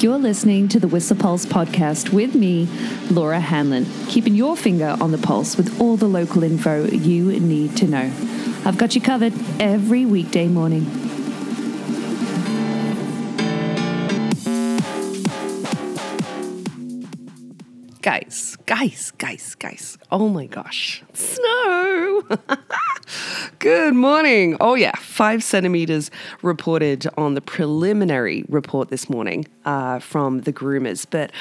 You're listening to the Whistler Pulse podcast with me, Laura Hanlon, keeping your finger on the pulse with all the local info you need to know. I've got you covered every weekday morning. Guys, guys, guys, guys. Oh my gosh. Snow. Good morning. Oh, yeah. Five centimeters reported on the preliminary report this morning uh, from the groomers. But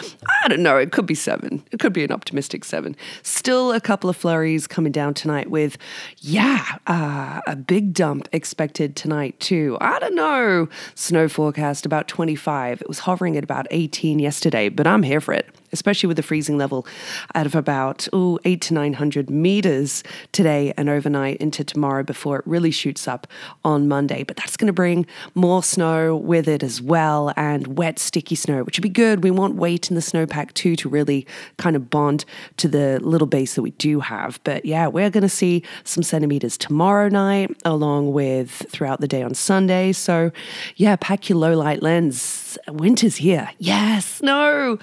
I don't know. It could be seven. It could be an optimistic seven. Still a couple of flurries coming down tonight with, yeah, uh, a big dump expected tonight, too. I don't know. Snow forecast about 25. It was hovering at about 18 yesterday, but I'm here for it especially with the freezing level out of about ooh, eight to 900 meters today and overnight into tomorrow before it really shoots up on Monday. But that's going to bring more snow with it as well and wet, sticky snow, which would be good. We want weight in the snowpack too to really kind of bond to the little base that we do have. But yeah, we're going to see some centimeters tomorrow night along with throughout the day on Sunday. So yeah, pack your low light lens. Winter's here. Yes, no.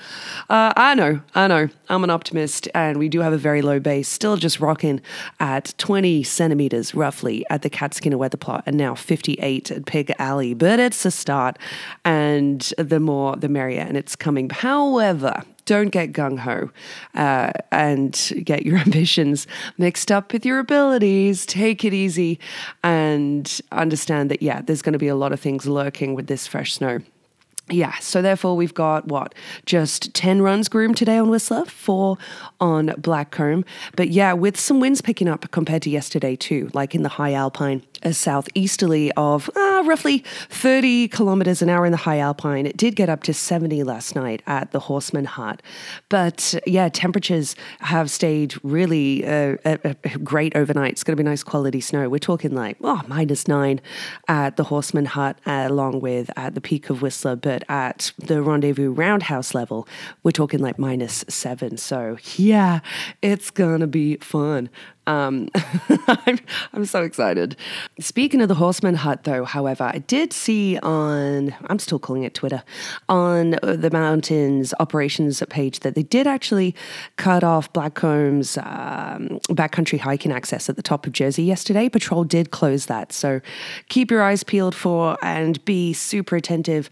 Uh, I know, I know. I'm an optimist, and we do have a very low base, still just rocking at 20 centimeters roughly at the Catskinner weather plot, and now 58 at Pig Alley. But it's a start, and the more the merrier, and it's coming. However, don't get gung ho uh, and get your ambitions mixed up with your abilities. Take it easy and understand that, yeah, there's going to be a lot of things lurking with this fresh snow. Yeah, so therefore we've got what? Just 10 runs groomed today on Whistler, four on Blackcomb. But yeah, with some winds picking up compared to yesterday too, like in the high alpine, a southeasterly of uh, roughly 30 kilometers an hour in the high alpine. It did get up to 70 last night at the Horseman Hut. But yeah, temperatures have stayed really uh, uh, great overnight. It's going to be nice quality snow. We're talking like, oh, minus nine at the Horseman Hut, uh, along with at the peak of Whistler. But at the Rendezvous Roundhouse level, we're talking like minus seven. So yeah, it's going to be fun. Um, I'm, I'm so excited. Speaking of the Horseman Hut, though, however, I did see on, I'm still calling it Twitter, on the mountains operations page that they did actually cut off Blackcomb's um, backcountry hiking access at the top of Jersey yesterday. Patrol did close that. So keep your eyes peeled for and be super attentive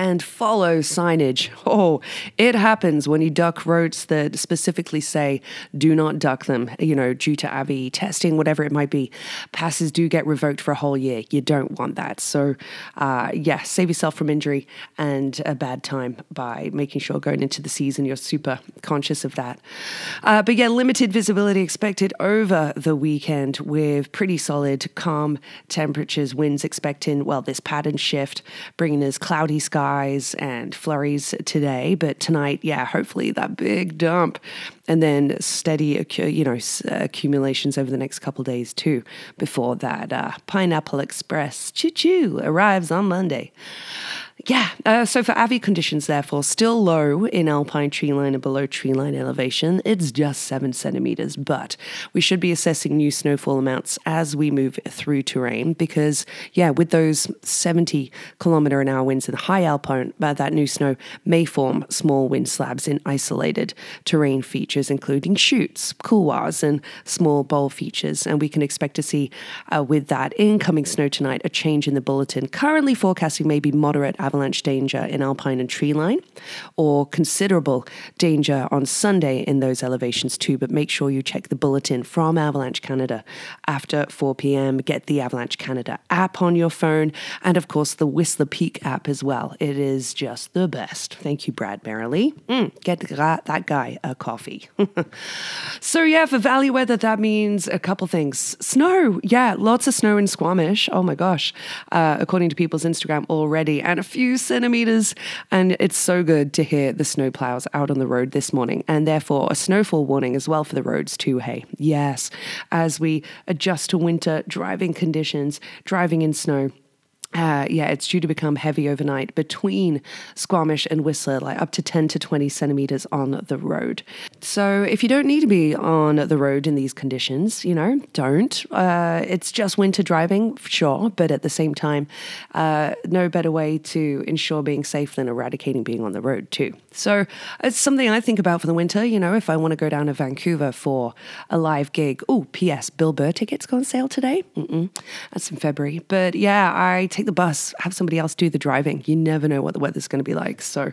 and follow signage. Oh, it happens when you duck roads that specifically say do not duck them, you know, due to AVI testing, whatever it might be. Passes do get revoked for a whole year. You don't want that. So, uh, yeah, save yourself from injury and a bad time by making sure going into the season you're super conscious of that. Uh, but yeah, limited visibility expected over the weekend with pretty solid, calm temperatures, winds expecting, well, this pattern shift, bringing us cloudy skies and flurries today, but tonight, yeah, hopefully that big dump and then steady, you know, accumulations over the next couple days too before that uh, Pineapple Express choo choo arrives on Monday. Yeah, uh, so for AVI conditions, therefore, still low in alpine treeline and below treeline elevation. It's just seven centimeters, but we should be assessing new snowfall amounts as we move through terrain because, yeah, with those 70 kilometer an hour winds in the high alpine, uh, that new snow may form small wind slabs in isolated terrain features, including chutes, couloirs, and small bowl features. And we can expect to see, uh, with that incoming snow tonight, a change in the bulletin. Currently forecasting maybe moderate avalanche danger in alpine and tree line, or considerable danger on Sunday in those elevations too. But make sure you check the bulletin from Avalanche Canada after 4 p.m. Get the Avalanche Canada app on your phone, and of course the Whistler Peak app as well. It is just the best. Thank you, Brad Merrily. Mm, get that guy a coffee. so yeah, for valley weather, that means a couple things. Snow, yeah, lots of snow in Squamish. Oh my gosh, uh, according to people's Instagram already, and a few few centimeters. And it's so good to hear the snowplows out on the road this morning, and therefore a snowfall warning as well for the roads, too. Hey, yes, as we adjust to winter driving conditions, driving in snow uh, yeah, it's due to become heavy overnight between Squamish and Whistler, like up to 10 to 20 centimeters on the road. So if you don't need to be on the road in these conditions, you know, don't. Uh, it's just winter driving, sure, but at the same time, uh, no better way to ensure being safe than eradicating being on the road, too. So it's something I think about for the winter, you know, if I want to go down to Vancouver for a live gig. Oh, P.S. Bill Burr tickets go on sale today. Mm-mm, that's in February. But yeah, I take the bus, have somebody else do the driving. You never know what the weather's going to be like. So,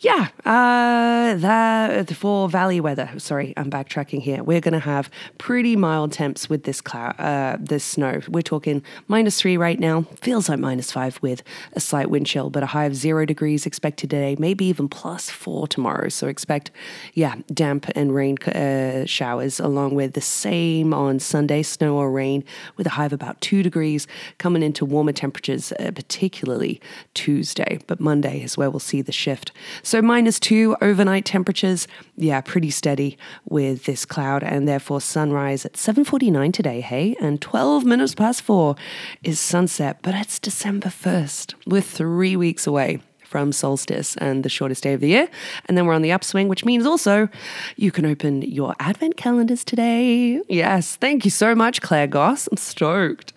yeah, uh, that for valley weather. Sorry, I'm backtracking here. We're going to have pretty mild temps with this cloud, uh, this snow. We're talking minus three right now. Feels like minus five with a slight wind chill, but a high of zero degrees expected today. Maybe even plus four tomorrow. So expect, yeah, damp and rain uh, showers along with the same on Sunday, snow or rain with a high of about two degrees coming into warmer temperatures temperatures, uh, particularly Tuesday, but Monday is where we'll see the shift. So, minus two overnight temperatures, yeah, pretty steady with this cloud, and therefore sunrise at 7.49 today, hey? And 12 minutes past four is sunset, but it's December 1st. We're three weeks away from solstice and the shortest day of the year. And then we're on the upswing, which means also you can open your advent calendars today. Yes, thank you so much, Claire Goss. I'm stoked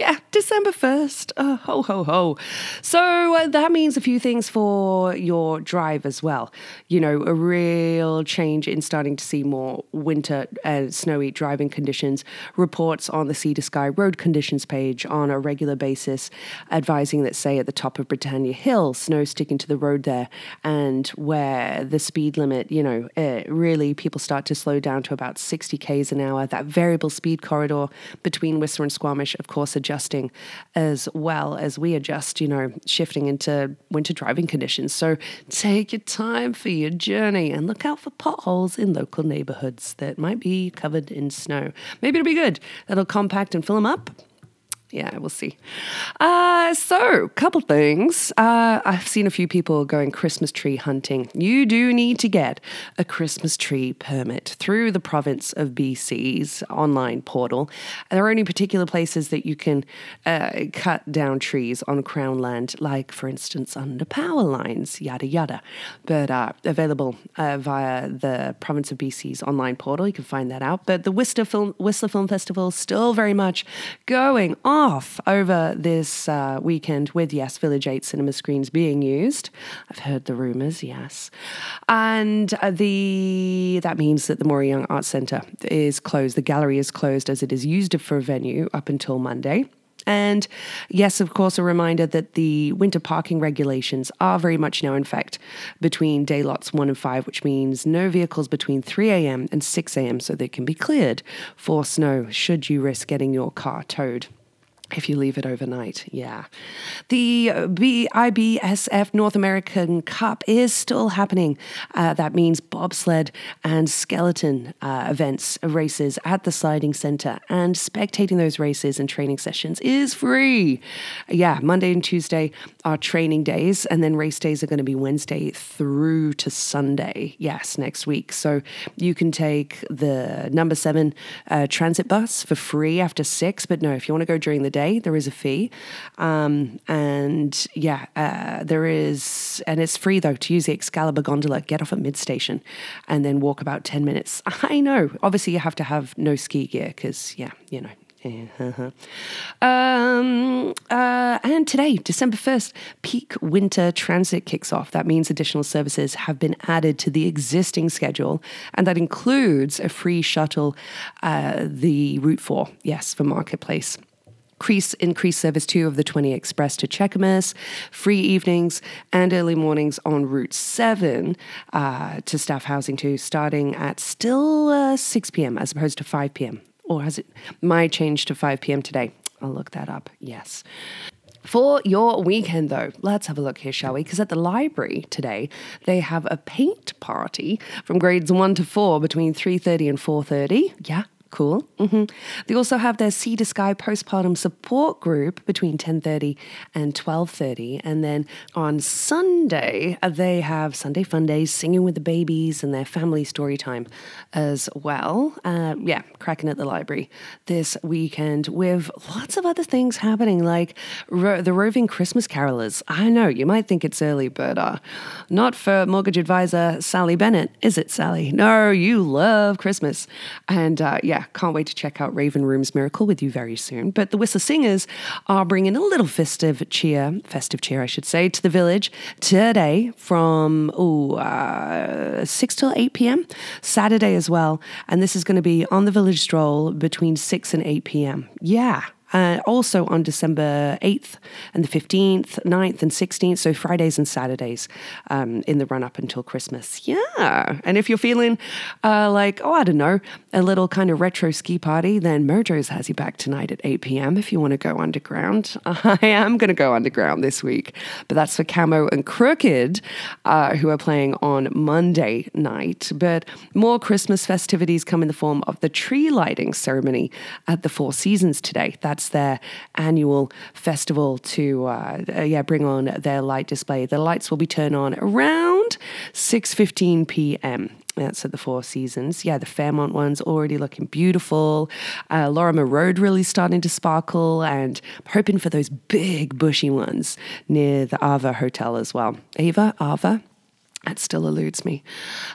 yeah, December 1st. Uh, ho, ho, ho. So uh, that means a few things for your drive as well. You know, a real change in starting to see more winter and snowy driving conditions. Reports on the Sea to Sky road conditions page on a regular basis, advising that, say, at the top of Britannia Hill, snow sticking to the road there, and where the speed limit, you know, uh, really people start to slow down to about 60 k's an hour. That variable speed corridor between Whistler and Squamish, of course, adjusting as well as we adjust, you know, shifting into winter driving conditions. So take your time for your journey and look out for potholes in local neighborhoods that might be covered in snow. Maybe it'll be good. That'll compact and fill them up yeah, we'll see. Uh, so, couple things. Uh, I've seen a few people going Christmas tree hunting. You do need to get a Christmas tree permit through the province of BC's online portal. There are only particular places that you can uh, cut down trees on Crown land, like, for instance, under power lines, yada yada. But uh, available uh, via the province of BC's online portal. You can find that out. But the Whistler Film, Whistler Film Festival is still very much going off over this uh, weekend with, yes, Village 8 cinema screens being used. I've heard the rumours, yes. And uh, the that means that the Maury Young Arts Centre is closed. The gallery is closed as it is used for a venue up until Monday. And yes, of course, a reminder that the winter parking regulations are very much now in effect between day lots 1 and 5, which means no vehicles between 3 a.m. and 6 a.m. so they can be cleared for snow should you risk getting your car towed if you leave it overnight. Yeah. The IBSF North American Cup is still happening. Uh, that means bobsled and skeleton uh, events, races at the sliding center, and spectating those races and training sessions is free. Yeah, Monday and Tuesday are training days, and then race days are going to be Wednesday through to Sunday. Yes, next week. So you can take the number seven uh, transit bus for free after six, but no, if you want to go during the day, day. There is a fee. Um, and yeah, uh, there is, and it's free though to use the Excalibur gondola, get off at mid station, and then walk about 10 minutes. I know. Obviously, you have to have no ski gear because, yeah, you know, uh-huh. Um, uh, and today, December 1st, peak winter transit kicks off. That means additional services have been added to the existing schedule, and that includes a free shuttle, uh, the Route 4, yes, for Marketplace increase, increased service two of the 20 Express to Cheakamus, free evenings and early mornings on Route 7 uh, to staff housing too, starting at still uh, 6 p.m. as opposed to 5 p.m. Or has it my change to 5 p.m. today? I'll look that up. Yes. For your weekend, though, let's have a look here, shall we? Because at the library today, they have a paint party from grades one to four between three thirty and four thirty. Yeah, Cool. hmm They also have their Sea to Sky postpartum support group between 10:30 and 12:30, and then on Sunday uh, they have Sunday Fun Days, singing with the babies, and their family story time as well. Uh, yeah, cracking at the library this weekend with lots of other things happening, like ro- the roving Christmas carolers. I know you might think it's early, but uh, not for mortgage advisor Sally Bennett, is it, Sally? No, you love Christmas, and uh, yeah can't wait to check out Raven Room's Miracle with you very soon. But the Whistler Singers are bringing a little festive cheer, festive cheer, I should say, to the village today from ooh, uh, 6 till 8 p.m. Saturday as well. And this is going to be on the village stroll between 6 and 8 p.m. Yeah, uh, also on December 8th and the 15th, 9th, and 16th. So Fridays and Saturdays um, in the run up until Christmas. Yeah. And if you're feeling uh, like, oh, I don't know, a little kind of retro ski party, then Mojo's has you back tonight at 8 p.m. if you want to go underground. I am going to go underground this week, but that's for Camo and Krooked, uh, who are playing on Monday night. But more Christmas festivities come in the form of the tree lighting ceremony at the Four Seasons today. That's their annual festival to uh, uh, yeah bring on their light display. The lights will be turned on around 6:15 p.m. That's at the Four Seasons. Yeah, the Fairmont one's already looking beautiful. Uh, Lorimer Road really starting to sparkle, and hoping for those big bushy ones near the Aava Hotel as well. Aava, Aava, that still eludes me.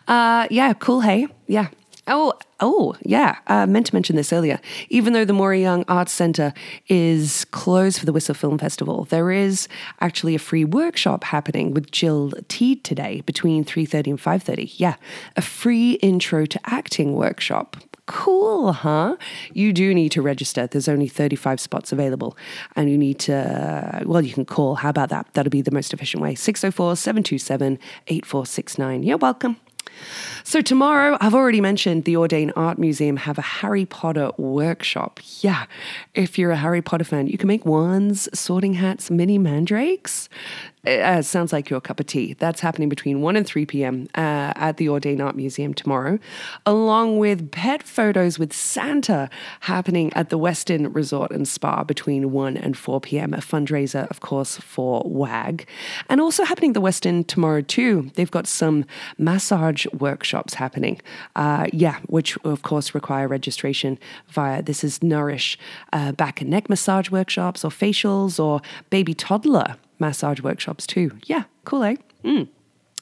Uh, yeah, cool. Hey, yeah, Oh, oh, yeah. Uh, meant to mention this earlier. Even though the Maury Young Arts Centre is closed for the Whistler Film Festival, there is actually a free workshop happening with Jill Teed today between three thirty and five thirty. Yeah, a free intro to acting workshop. Cool, huh? You do need to register. There's only 35 spots available. And you need to, well, you can call. How about that? That'll be the most efficient way. 604 727 8469. You're welcome. So tomorrow, I've already mentioned the Audain Art Museum have a Harry Potter workshop. Yeah, if you're a Harry Potter fan, you can make wands, sorting hats, mini mandrakes. Uh, sounds like your cup of tea. That's happening between 1 and 3 p.m. Uh, at the Audain Art Museum tomorrow, along with pet photos with Santa happening at the Westin Resort and Spa between 1 and 4 p.m. A fundraiser, of course, for WAG. And also happening at the Westin tomorrow, too. They've got some massage workshops happening. Uh, yeah, which, of course, require registration via this is Nourish uh, back and neck massage workshops or facials or baby toddler massage workshops too. Yeah, cool, eh? Mm.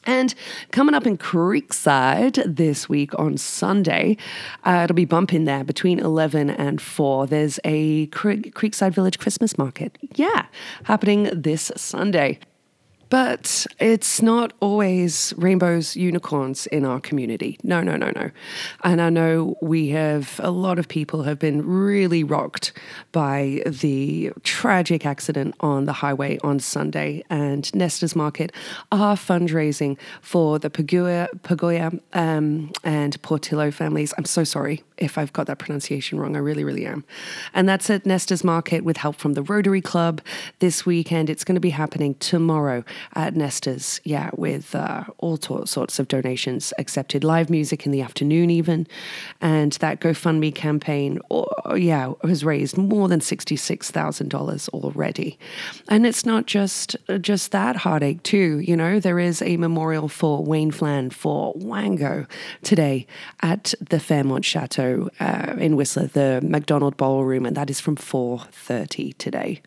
And coming up in Creekside this week on Sunday, uh, it'll be bumping there between 11 and 4. There's a Creekside Village Christmas market. Yeah, happening this Sunday. But it's not always rainbows, unicorns in our community. No, no, no, no. And I know we have, a lot of people have been really rocked by the tragic accident on the highway on Sunday. And Nesta's Market are fundraising for the Pagoya, Pagoya um, and Portillo families. I'm so sorry if I've got that pronunciation wrong. I really, really am. And that's at Nesta's Market with help from the Rotary Club this weekend. It's going to be happening tomorrow at Nesta's, yeah, with uh, all t- sorts of donations accepted, live music in the afternoon, even. And that GoFundMe campaign, oh, yeah, has raised more than $66,000 already. And it's not just, just that heartache, too. You know, there is a memorial for Wayne Flan for Wango today at the Fairmont Chateau uh, in Whistler, the McDonald Ballroom, and that is from 4.30 today.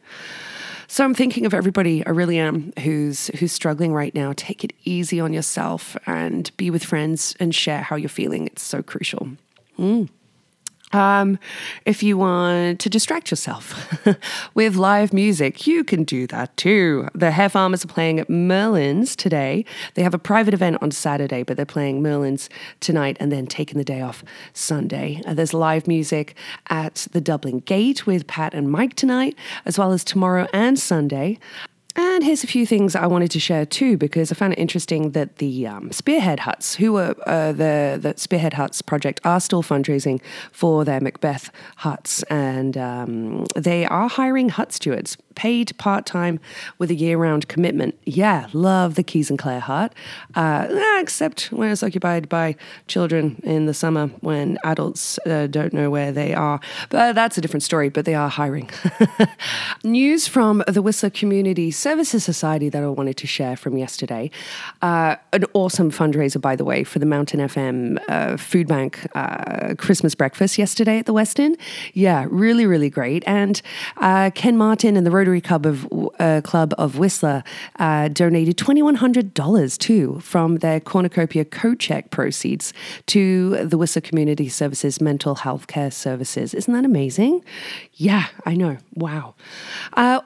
So I'm thinking of everybody, I really am, who's who's struggling right now. Take it easy on yourself and be with friends and share how you're feeling. It's so crucial. Mm. Um, if you want to distract yourself with live music, you can do that too. The Hair Farmers are playing at Merlin's today. They have a private event on Saturday, but they're playing Merlin's tonight and then taking the day off Sunday. Uh, there's live music at the Dublin Gate with Pat and Mike tonight, as well as tomorrow and Sunday And here's a few things I wanted to share too, because I found it interesting that the um, Spearhead Huts, who were uh, the, the Spearhead Huts project, are still fundraising for their Macbeth huts. And um, they are hiring hut stewards, paid part time with a year round commitment. Yeah, love the Kees and Claire Hut, uh, except when it's occupied by children in the summer when adults uh, don't know where they are. But that's a different story, but they are hiring. News from the Whistler Community Services Society that I wanted to share from yesterday. Uh, an awesome fundraiser, by the way, for the Mountain FM uh, Food Bank uh, Christmas breakfast yesterday at the Westin. Yeah, really, really great. And uh, Ken Martin and the Rotary Club of uh, Club of Whistler uh, donated twenty one hundred dollars too from their cornucopia co-check proceeds to the Whistler Community Services Mental Health Care Services. Isn't that amazing? Yeah, I know. Wow.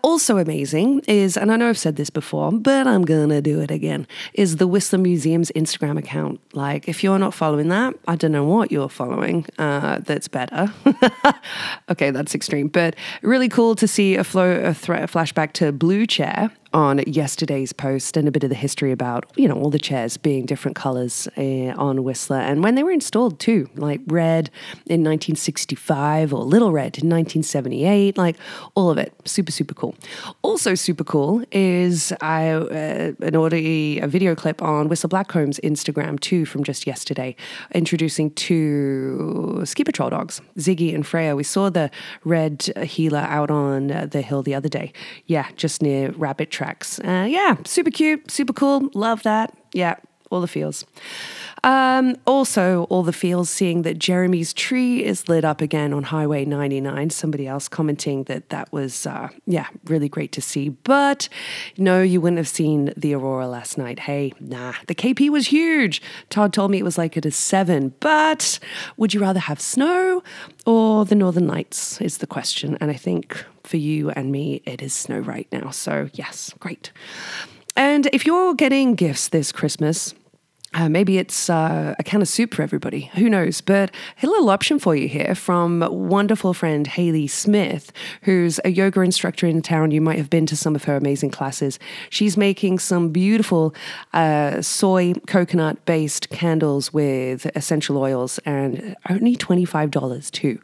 also amazing is, and I know I've said this before, but I'm gonna do it again, is the Whistler Museum's Instagram account. Like, if you're not following that, I don't know what you're following uh, that's better. okay, that's extreme, but really cool to see a flow, a, a flashback to Blue Chair on yesterday's post and a bit of the history about you know all the chairs being different colors uh, on Whistler. And when they were installed too like red in 1965 or little red in 1978 like all of it. Super super cool. Also super cool is I uh, an audio a video clip on Whistler Blackcomb's Instagram too from just yesterday introducing two ski patrol dogs Ziggy and Freya. We saw the red heeler out on the hill the other day. Yeah just near Rabbit tracks. Uh, yeah, super cute, super cool. Love that. Yeah, all the feels. Um, also, all the feels seeing that Jeremy's tree is lit up again on Highway 99. Somebody else commenting that that was, uh, yeah, really great to see. But no, you wouldn't have seen the Aurora last night. Hey, nah, the KP was huge. Todd told me it was like at a seven. But would you rather have snow or the Northern Lights? Is the question. And I think for you and me, it is snow right now. So, yes, great. And if you're getting gifts this Christmas, uh, maybe it's uh, a can of soup for everybody. Who knows? But a little option for you here from wonderful friend Haley Smith, who's a yoga instructor in town. You might have been to some of her amazing classes. She's making some beautiful uh, soy coconut based candles with essential oils and only $25 too.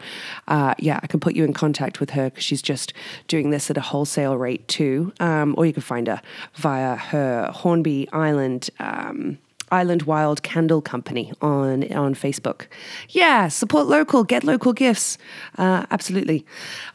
Uh, yeah, I can put you in contact with her because she's just doing this at a wholesale rate too. Um, or you can find her via her Hornby Island. Um, Island Wild Candle Company on on Facebook. Yeah, support local, get local gifts. Uh, absolutely.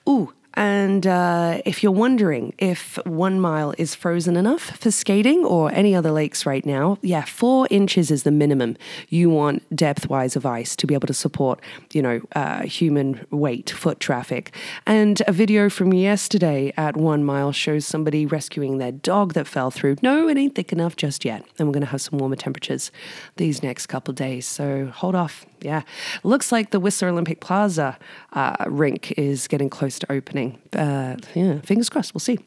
Ooh, and uh, if you're wondering if one mile is frozen enough for skating or any other lakes right now, yeah, four inches is the minimum you want depth wise of ice to be able to support, you know, uh, human weight, foot traffic. And a video from yesterday at one mile shows somebody rescuing their dog that fell through. No, it ain't thick enough just yet. And we're going to have some warmer temperatures these next couple days. So hold off. Yeah. Looks like the Whistler Olympic Plaza uh, rink is getting close to opening. Uh, yeah, fingers crossed. We'll see.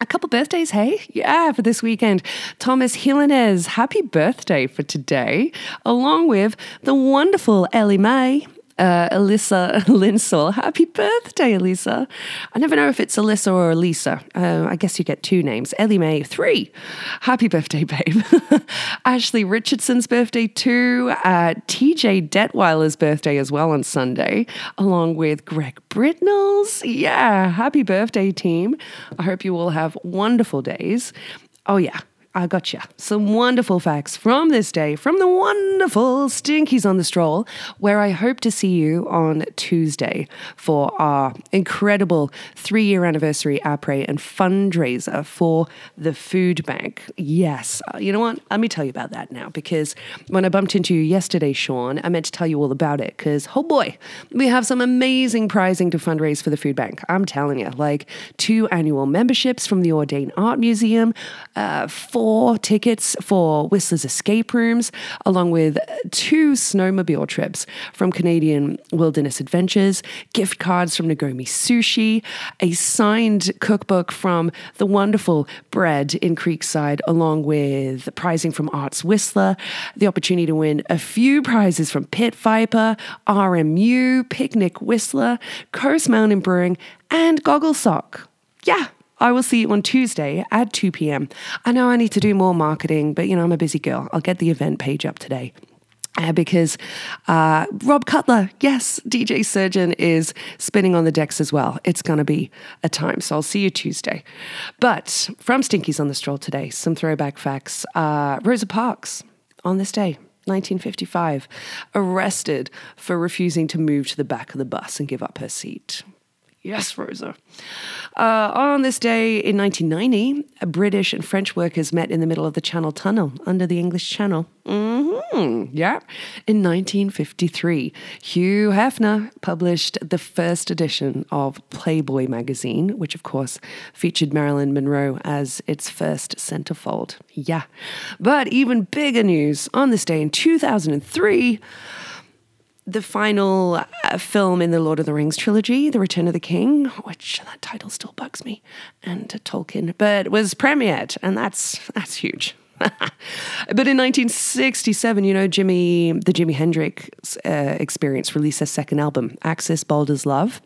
A couple birthdays, hey? Yeah, for this weekend. Thomas Hilinez, happy birthday for today, along with the wonderful Ellie Mae uh, Alyssa Linsell. Happy birthday, Alyssa. I never know if it's Alyssa or Elisa. Uh, I guess you get two names. Ellie Mae, three. Happy birthday, babe. Ashley Richardson's birthday, too. Uh, TJ Detweiler's birthday as well on Sunday, along with Greg Britnell's. Yeah, happy birthday, team. I hope you all have wonderful days. Oh, yeah. I got you. Some wonderful facts from this day from the wonderful Stinkies on the Stroll, where I hope to see you on Tuesday for our incredible three year anniversary après and fundraiser for the food bank. Yes, uh, you know what? Let me tell you about that now because when I bumped into you yesterday, Sean, I meant to tell you all about it because, oh boy, we have some amazing prizing to fundraise for the food bank. I'm telling you, like two annual memberships from the Audain Art Museum, uh, four tickets for Whistler's escape rooms, along with two snowmobile trips from Canadian Wilderness Adventures, gift cards from Nagomi Sushi, a signed cookbook from the wonderful Bread in Creekside, along with prizing from Arts Whistler, the opportunity to win a few prizes from Pit Viper, RMU, Picnic Whistler, Coast Mountain Brewing, and Goggle Sock. Yeah, I will see you on Tuesday at 2 p.m. I know I need to do more marketing, but you know, I'm a busy girl. I'll get the event page up today. Uh, because uh, Rob Cutler, yes, DJ Surgeon is spinning on the decks as well. It's going to be a time. So I'll see you Tuesday. But from Stinkies on the Stroll today, some throwback facts. Uh, Rosa Parks on this day, 1955, arrested for refusing to move to the back of the bus and give up her seat. Yes, Rosa. Uh, on this day in 1990, British and French workers met in the middle of the Channel Tunnel under the English Channel. Mm-hmm. Yeah. In 1953, Hugh Hefner published the first edition of Playboy magazine, which of course featured Marilyn Monroe as its first centerfold. Yeah. But even bigger news on this day in 2003, the final uh, film in the Lord of the Rings trilogy, The Return of the King, which that title still bugs me, and Tolkien, but was premiered, and that's that's huge. but in 1967, you know, Jimmy, the Jimi Hendrix uh, Experience released their second album, Axis Bold Love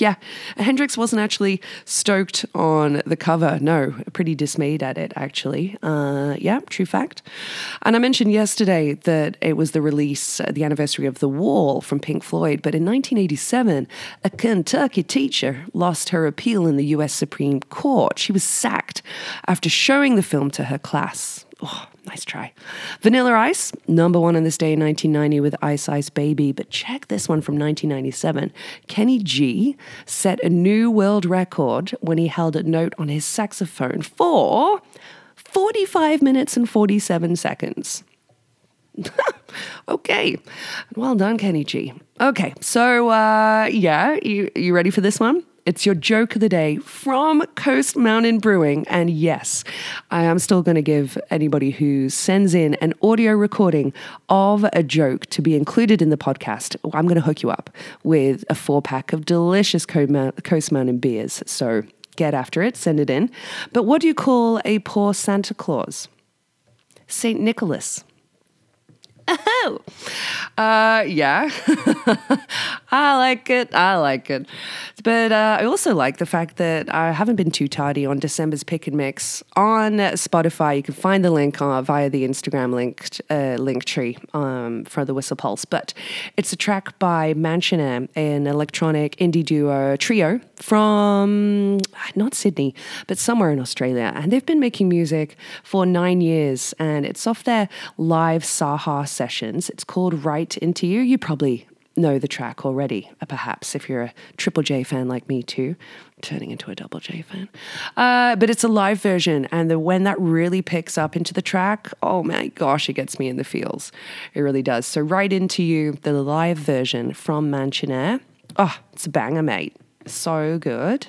yeah, Hendrix wasn't actually stoked on the cover. No, pretty dismayed at it, actually. Uh, yeah, true fact. And I mentioned yesterday that it was the release, uh, the anniversary of The Wall from Pink Floyd. But in 1987, a Kentucky teacher lost her appeal in the US Supreme Court. She was sacked after showing the film to her class. Oh, nice try. Vanilla Ice, number one on this day in 1990 with Ice Ice Baby. But check this one from 1997. Kenny G set a new world record when he held a note on his saxophone for 45 minutes and 47 seconds. okay. Well done, Kenny G. Okay, so uh, yeah, you, you ready for this one? It's your joke of the day from Coast Mountain Brewing. And yes, I am still going to give anybody who sends in an audio recording of a joke to be included in the podcast, I'm going to hook you up with a four pack of delicious Coast Mountain beers. So get after it, send it in. But what do you call a poor Santa Claus? St. Nicholas. Oh, uh, yeah. I like it. I like it. But uh, I also like the fact that I haven't been too tardy on December's pick and mix on Spotify. You can find the link uh, via the Instagram link uh, link tree um, for the Whistler Pulse. But it's a track by Mansionair, an electronic indie duo trio from not Sydney, but somewhere in Australia, and they've been making music for nine years, and it's off their live Saha sessions. It's called Right Into You. You probably know the track already, uh, perhaps if you're a Triple J fan like me too, turning into a Double J fan. Uh, but it's a live version, and the, when that really picks up into the track, oh my gosh, it gets me in the feels. It really does. So right into you, the live version from Mansionair. Oh, it's a banger, mate so good.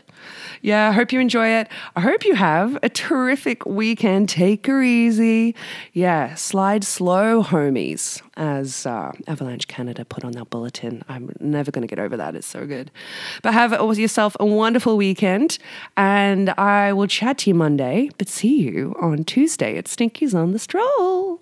Yeah, I hope you enjoy it. I hope you have a terrific weekend. Take her easy. Yeah, slide slow, homies, as uh, Avalanche Canada put on their bulletin. I'm never going to get over that. It's so good. But have yourself a wonderful weekend, and I will chat to you Monday, but see you on Tuesday at Stinkies on the Stroll.